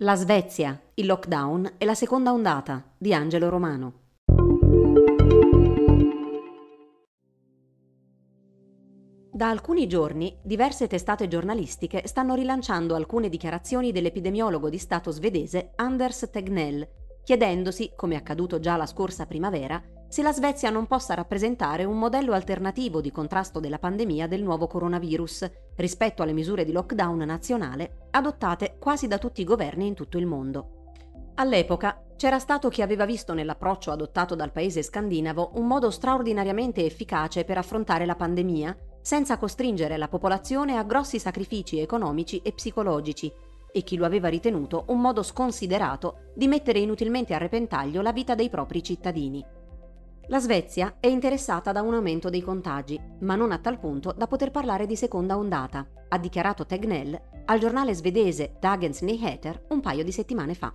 La Svezia, il lockdown e la seconda ondata di Angelo Romano. Da alcuni giorni diverse testate giornalistiche stanno rilanciando alcune dichiarazioni dell'epidemiologo di Stato svedese Anders Tegnell, chiedendosi, come accaduto già la scorsa primavera, se la Svezia non possa rappresentare un modello alternativo di contrasto della pandemia del nuovo coronavirus rispetto alle misure di lockdown nazionale adottate quasi da tutti i governi in tutto il mondo. All'epoca c'era stato chi aveva visto nell'approccio adottato dal paese scandinavo un modo straordinariamente efficace per affrontare la pandemia senza costringere la popolazione a grossi sacrifici economici e psicologici e chi lo aveva ritenuto un modo sconsiderato di mettere inutilmente a repentaglio la vita dei propri cittadini. La Svezia è interessata da un aumento dei contagi, ma non a tal punto da poter parlare di seconda ondata, ha dichiarato Tegnell al giornale svedese Dagens Nyheter un paio di settimane fa.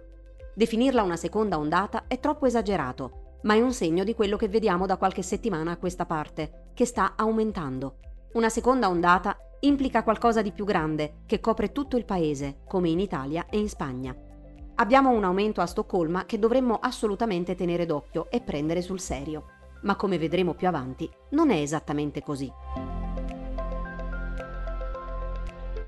Definirla una seconda ondata è troppo esagerato, ma è un segno di quello che vediamo da qualche settimana a questa parte, che sta aumentando. Una seconda ondata implica qualcosa di più grande, che copre tutto il paese, come in Italia e in Spagna. Abbiamo un aumento a Stoccolma che dovremmo assolutamente tenere d'occhio e prendere sul serio. Ma come vedremo più avanti, non è esattamente così.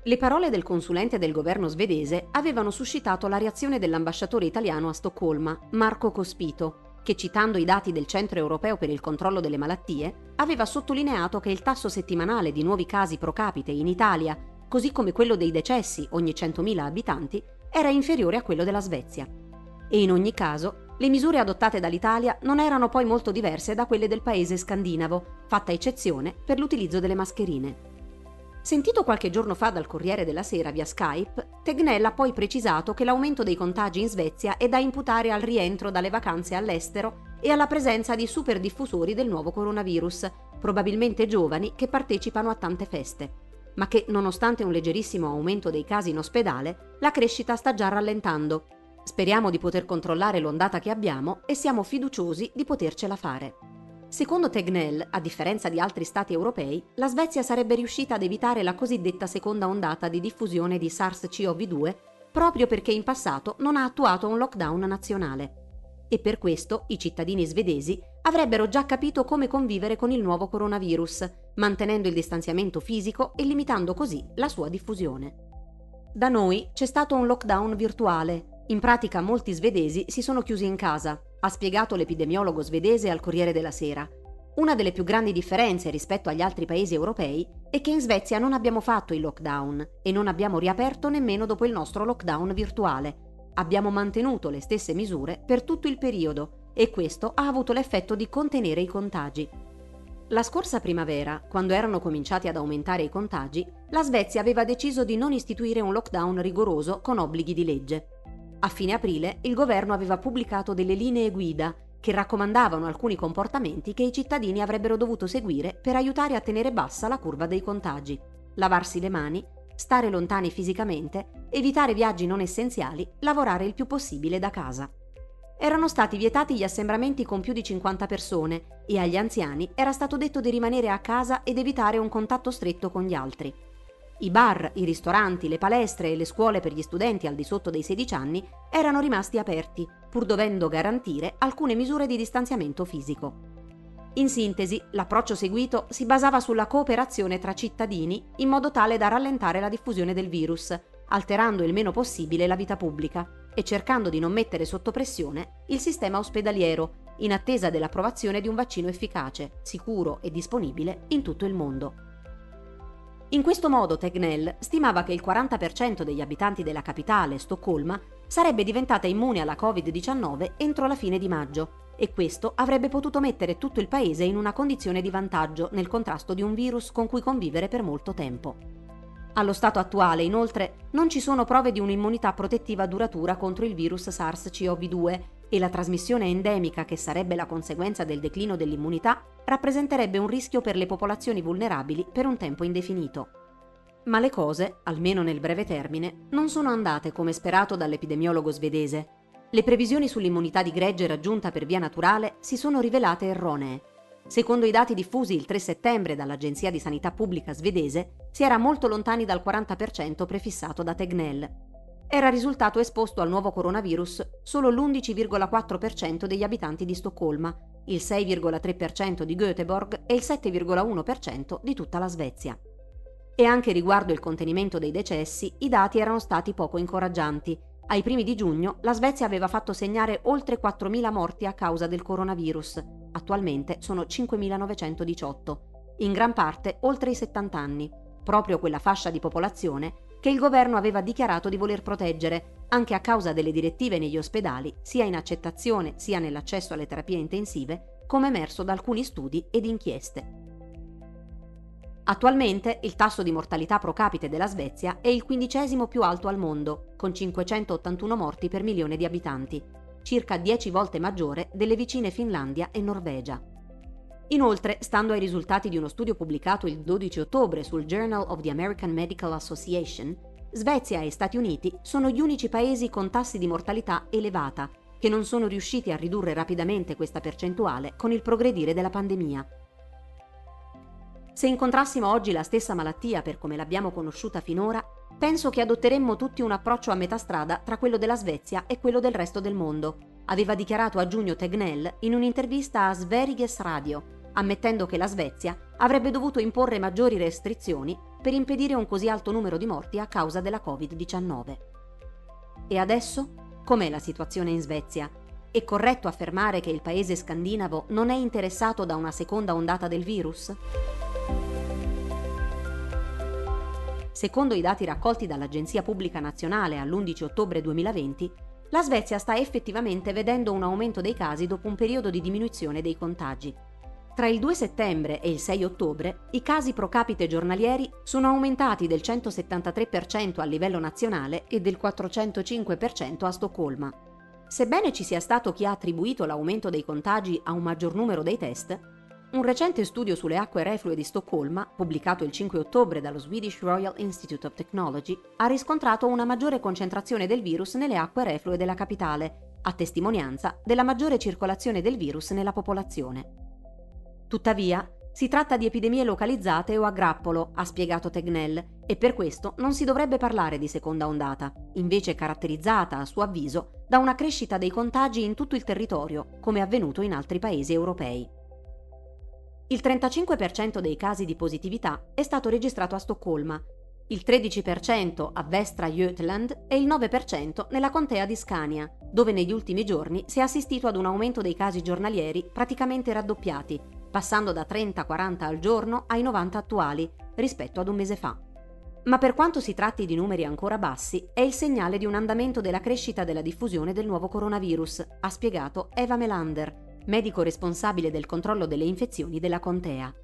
Le parole del consulente del governo svedese avevano suscitato la reazione dell'ambasciatore italiano a Stoccolma, Marco Cospito, che citando i dati del Centro europeo per il controllo delle malattie, aveva sottolineato che il tasso settimanale di nuovi casi pro capite in Italia, così come quello dei decessi ogni 100.000 abitanti, era inferiore a quello della Svezia. E in ogni caso, le misure adottate dall'Italia non erano poi molto diverse da quelle del paese scandinavo, fatta eccezione per l'utilizzo delle mascherine. Sentito qualche giorno fa dal Corriere della Sera via Skype, Tegnell ha poi precisato che l'aumento dei contagi in Svezia è da imputare al rientro dalle vacanze all'estero e alla presenza di superdiffusori del nuovo coronavirus, probabilmente giovani che partecipano a tante feste ma che, nonostante un leggerissimo aumento dei casi in ospedale, la crescita sta già rallentando. Speriamo di poter controllare l'ondata che abbiamo e siamo fiduciosi di potercela fare. Secondo Tegnell, a differenza di altri stati europei, la Svezia sarebbe riuscita ad evitare la cosiddetta seconda ondata di diffusione di SARS-CoV-2 proprio perché in passato non ha attuato un lockdown nazionale. E per questo i cittadini svedesi avrebbero già capito come convivere con il nuovo coronavirus, mantenendo il distanziamento fisico e limitando così la sua diffusione. Da noi c'è stato un lockdown virtuale. In pratica molti svedesi si sono chiusi in casa, ha spiegato l'epidemiologo svedese al Corriere della Sera. Una delle più grandi differenze rispetto agli altri paesi europei è che in Svezia non abbiamo fatto il lockdown e non abbiamo riaperto nemmeno dopo il nostro lockdown virtuale. Abbiamo mantenuto le stesse misure per tutto il periodo e questo ha avuto l'effetto di contenere i contagi. La scorsa primavera, quando erano cominciati ad aumentare i contagi, la Svezia aveva deciso di non istituire un lockdown rigoroso con obblighi di legge. A fine aprile il governo aveva pubblicato delle linee guida che raccomandavano alcuni comportamenti che i cittadini avrebbero dovuto seguire per aiutare a tenere bassa la curva dei contagi. Lavarsi le mani, stare lontani fisicamente, evitare viaggi non essenziali, lavorare il più possibile da casa erano stati vietati gli assembramenti con più di 50 persone e agli anziani era stato detto di rimanere a casa ed evitare un contatto stretto con gli altri. I bar, i ristoranti, le palestre e le scuole per gli studenti al di sotto dei 16 anni erano rimasti aperti, pur dovendo garantire alcune misure di distanziamento fisico. In sintesi, l'approccio seguito si basava sulla cooperazione tra cittadini in modo tale da rallentare la diffusione del virus, alterando il meno possibile la vita pubblica e cercando di non mettere sotto pressione il sistema ospedaliero, in attesa dell'approvazione di un vaccino efficace, sicuro e disponibile in tutto il mondo. In questo modo Tegnell stimava che il 40% degli abitanti della capitale, Stoccolma, sarebbe diventata immune alla Covid-19 entro la fine di maggio e questo avrebbe potuto mettere tutto il paese in una condizione di vantaggio nel contrasto di un virus con cui convivere per molto tempo. Allo stato attuale, inoltre, non ci sono prove di un'immunità protettiva duratura contro il virus SARS-CoV-2 e la trasmissione endemica, che sarebbe la conseguenza del declino dell'immunità, rappresenterebbe un rischio per le popolazioni vulnerabili per un tempo indefinito. Ma le cose, almeno nel breve termine, non sono andate come sperato dall'epidemiologo svedese. Le previsioni sull'immunità di gregge raggiunta per via naturale si sono rivelate erronee Secondo i dati diffusi il 3 settembre dall'Agenzia di Sanità Pubblica svedese, si era molto lontani dal 40% prefissato da Tegnell. era risultato esposto al nuovo coronavirus solo l'11,4% degli abitanti di Stoccolma, il 6,3% di Göteborg e il 7,1% di tutta la Svezia. E anche riguardo il contenimento dei decessi, i dati erano stati poco incoraggianti. Ai primi di giugno la Svezia aveva fatto segnare oltre 4.000 morti a causa del coronavirus. Attualmente sono 5.918, in gran parte oltre i 70 anni, proprio quella fascia di popolazione che il governo aveva dichiarato di voler proteggere, anche a causa delle direttive negli ospedali, sia in accettazione sia nell'accesso alle terapie intensive, come emerso da alcuni studi ed inchieste. Attualmente il tasso di mortalità pro capite della Svezia è il quindicesimo più alto al mondo, con 581 morti per milione di abitanti, circa 10 volte maggiore delle vicine Finlandia e Norvegia. Inoltre, stando ai risultati di uno studio pubblicato il 12 ottobre sul Journal of the American Medical Association, Svezia e Stati Uniti sono gli unici paesi con tassi di mortalità elevata, che non sono riusciti a ridurre rapidamente questa percentuale con il progredire della pandemia. Se incontrassimo oggi la stessa malattia per come l'abbiamo conosciuta finora, penso che adotteremmo tutti un approccio a metà strada tra quello della Svezia e quello del resto del mondo, aveva dichiarato a giugno Tegnell in un'intervista a Sveriges Radio, ammettendo che la Svezia avrebbe dovuto imporre maggiori restrizioni per impedire un così alto numero di morti a causa della Covid-19. E adesso? Com'è la situazione in Svezia? È corretto affermare che il paese scandinavo non è interessato da una seconda ondata del virus? Secondo i dati raccolti dall'Agenzia Pubblica Nazionale all'11 ottobre 2020, la Svezia sta effettivamente vedendo un aumento dei casi dopo un periodo di diminuzione dei contagi. Tra il 2 settembre e il 6 ottobre i casi pro capite giornalieri sono aumentati del 173% a livello nazionale e del 405% a Stoccolma. Sebbene ci sia stato chi ha attribuito l'aumento dei contagi a un maggior numero dei test, un recente studio sulle acque reflue di Stoccolma, pubblicato il 5 ottobre dallo Swedish Royal Institute of Technology, ha riscontrato una maggiore concentrazione del virus nelle acque reflue della capitale, a testimonianza della maggiore circolazione del virus nella popolazione. Tuttavia, si tratta di epidemie localizzate o a grappolo, ha spiegato Tegnell, e per questo non si dovrebbe parlare di seconda ondata, invece caratterizzata, a suo avviso, da una crescita dei contagi in tutto il territorio, come avvenuto in altri paesi europei. Il 35% dei casi di positività è stato registrato a Stoccolma, il 13% a Västra Götaland e il 9% nella contea di Scania, dove negli ultimi giorni si è assistito ad un aumento dei casi giornalieri praticamente raddoppiati, passando da 30-40 al giorno ai 90 attuali, rispetto ad un mese fa. Ma per quanto si tratti di numeri ancora bassi, è il segnale di un andamento della crescita della diffusione del nuovo coronavirus, ha spiegato Eva Melander, medico responsabile del controllo delle infezioni della contea.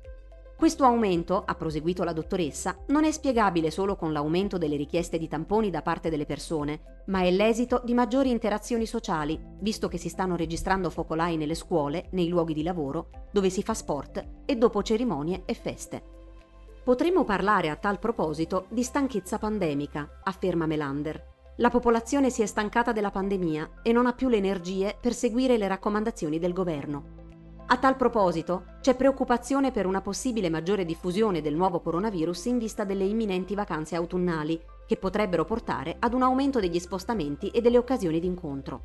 Questo aumento, ha proseguito la dottoressa, non è spiegabile solo con l'aumento delle richieste di tamponi da parte delle persone, ma è l'esito di maggiori interazioni sociali, visto che si stanno registrando focolai nelle scuole, nei luoghi di lavoro, dove si fa sport e dopo cerimonie e feste. Potremmo parlare a tal proposito di stanchezza pandemica, afferma Melander, la popolazione si è stancata della pandemia e non ha più le energie per seguire le raccomandazioni del governo. A tal proposito, c'è preoccupazione per una possibile maggiore diffusione del nuovo coronavirus in vista delle imminenti vacanze autunnali, che potrebbero portare ad un aumento degli spostamenti e delle occasioni d'incontro.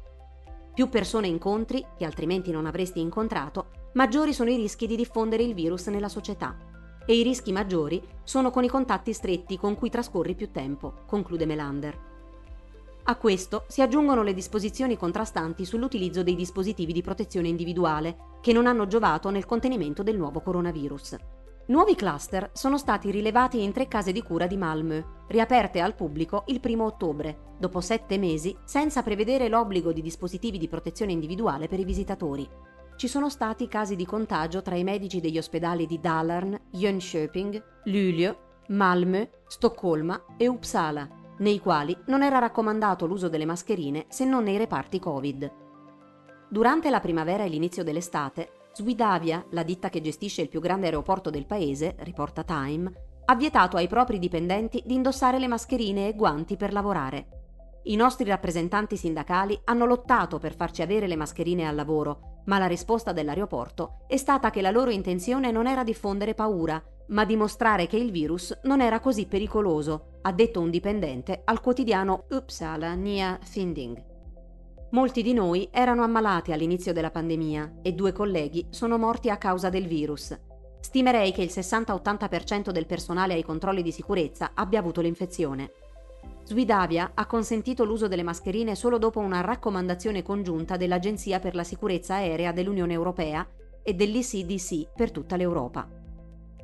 Più persone incontri, che altrimenti non avresti incontrato, maggiori sono i rischi di diffondere il virus nella società. E i rischi maggiori sono con i contatti stretti con cui trascorri più tempo, conclude Melander. A questo si aggiungono le disposizioni contrastanti sull'utilizzo dei dispositivi di protezione individuale, che non hanno giovato nel contenimento del nuovo coronavirus. Nuovi cluster sono stati rilevati in tre case di cura di Malmö, riaperte al pubblico il 1 ottobre, dopo sette mesi, senza prevedere l'obbligo di dispositivi di protezione individuale per i visitatori. Ci sono stati casi di contagio tra i medici degli ospedali di Dalarn, Jönköping, Luleå, Malmö, Stoccolma e Uppsala, nei quali non era raccomandato l'uso delle mascherine se non nei reparti Covid. Durante la primavera e l'inizio dell'estate, Swedavia, la ditta che gestisce il più grande aeroporto del paese, riporta Time, ha vietato ai propri dipendenti di indossare le mascherine e guanti per lavorare. I nostri rappresentanti sindacali hanno lottato per farci avere le mascherine al lavoro, ma la risposta dell'aeroporto è stata che la loro intenzione non era diffondere paura, ma dimostrare che il virus non era così pericoloso, ha detto un dipendente al quotidiano Uppsala Nya Finding. Molti di noi erano ammalati all'inizio della pandemia e due colleghi sono morti a causa del virus. Stimerei che il 60-80% del personale ai controlli di sicurezza abbia avuto l'infezione. Swidavia ha consentito l'uso delle mascherine solo dopo una raccomandazione congiunta dell'Agenzia per la sicurezza aerea dell'Unione Europea e dell'ECDC per tutta l'Europa.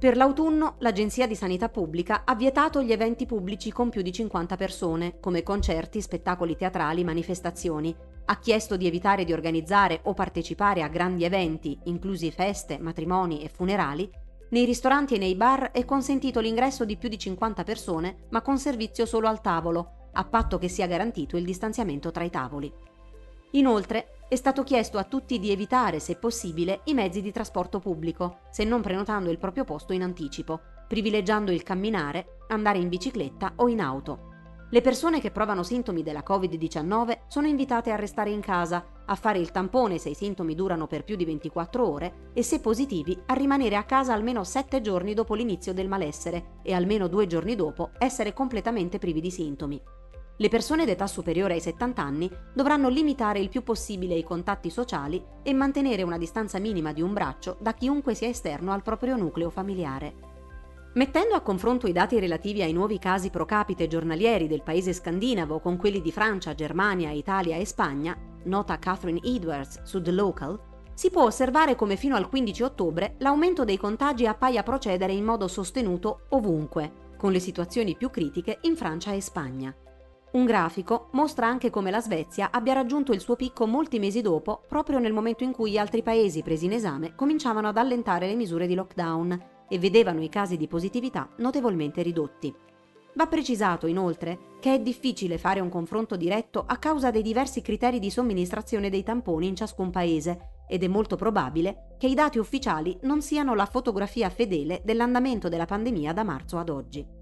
Per l'autunno l'Agenzia di Sanità Pubblica ha vietato gli eventi pubblici con più di 50 persone, come concerti, spettacoli teatrali, manifestazioni. Ha chiesto di evitare di organizzare o partecipare a grandi eventi, inclusi feste, matrimoni e funerali. Nei ristoranti e nei bar è consentito l'ingresso di più di 50 persone, ma con servizio solo al tavolo, a patto che sia garantito il distanziamento tra i tavoli. Inoltre, è stato chiesto a tutti di evitare, se possibile, i mezzi di trasporto pubblico, se non prenotando il proprio posto in anticipo, privilegiando il camminare, andare in bicicletta o in auto. Le persone che provano sintomi della Covid-19 sono invitate a restare in casa, a fare il tampone se i sintomi durano per più di 24 ore e se positivi a rimanere a casa almeno 7 giorni dopo l'inizio del malessere e almeno 2 giorni dopo essere completamente privi di sintomi. Le persone d'età superiore ai 70 anni dovranno limitare il più possibile i contatti sociali e mantenere una distanza minima di un braccio da chiunque sia esterno al proprio nucleo familiare. Mettendo a confronto i dati relativi ai nuovi casi pro capite giornalieri del paese scandinavo con quelli di Francia, Germania, Italia e Spagna, nota Catherine Edwards su The Local, si può osservare come fino al 15 ottobre l'aumento dei contagi appaia procedere in modo sostenuto ovunque, con le situazioni più critiche in Francia e Spagna. Un grafico mostra anche come la Svezia abbia raggiunto il suo picco molti mesi dopo, proprio nel momento in cui altri paesi presi in esame cominciavano ad allentare le misure di lockdown e vedevano i casi di positività notevolmente ridotti. Va precisato inoltre che è difficile fare un confronto diretto a causa dei diversi criteri di somministrazione dei tamponi in ciascun paese ed è molto probabile che i dati ufficiali non siano la fotografia fedele dell'andamento della pandemia da marzo ad oggi.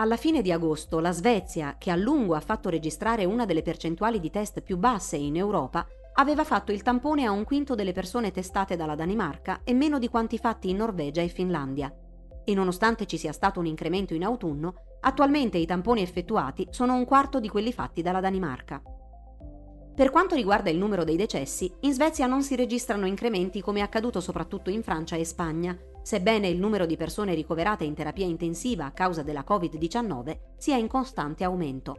Alla fine di agosto la Svezia, che a lungo ha fatto registrare una delle percentuali di test più basse in Europa, aveva fatto il tampone a un quinto delle persone testate dalla Danimarca e meno di quanti fatti in Norvegia e Finlandia. E nonostante ci sia stato un incremento in autunno, attualmente i tamponi effettuati sono un quarto di quelli fatti dalla Danimarca. Per quanto riguarda il numero dei decessi, in Svezia non si registrano incrementi come è accaduto soprattutto in Francia e Spagna, sebbene il numero di persone ricoverate in terapia intensiva a causa della Covid-19 sia in costante aumento.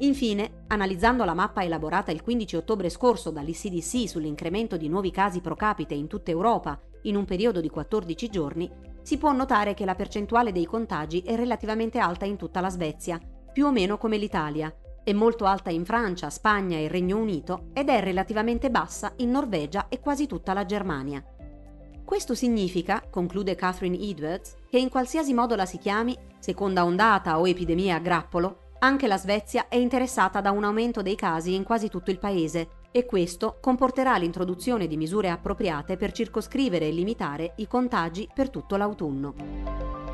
Infine, analizzando la mappa elaborata il 15 ottobre scorso dall'ICDC sull'incremento di nuovi casi pro capite in tutta Europa in un periodo di 14 giorni, si può notare che la percentuale dei contagi è relativamente alta in tutta la Svezia, più o meno come l'Italia, è molto alta in Francia, Spagna e Regno Unito ed è relativamente bassa in Norvegia e quasi tutta la Germania. Questo significa, conclude Catherine Edwards, che in qualsiasi modo la si chiami, seconda ondata o epidemia a grappolo, anche la Svezia è interessata da un aumento dei casi in quasi tutto il paese e questo comporterà l'introduzione di misure appropriate per circoscrivere e limitare i contagi per tutto l'autunno.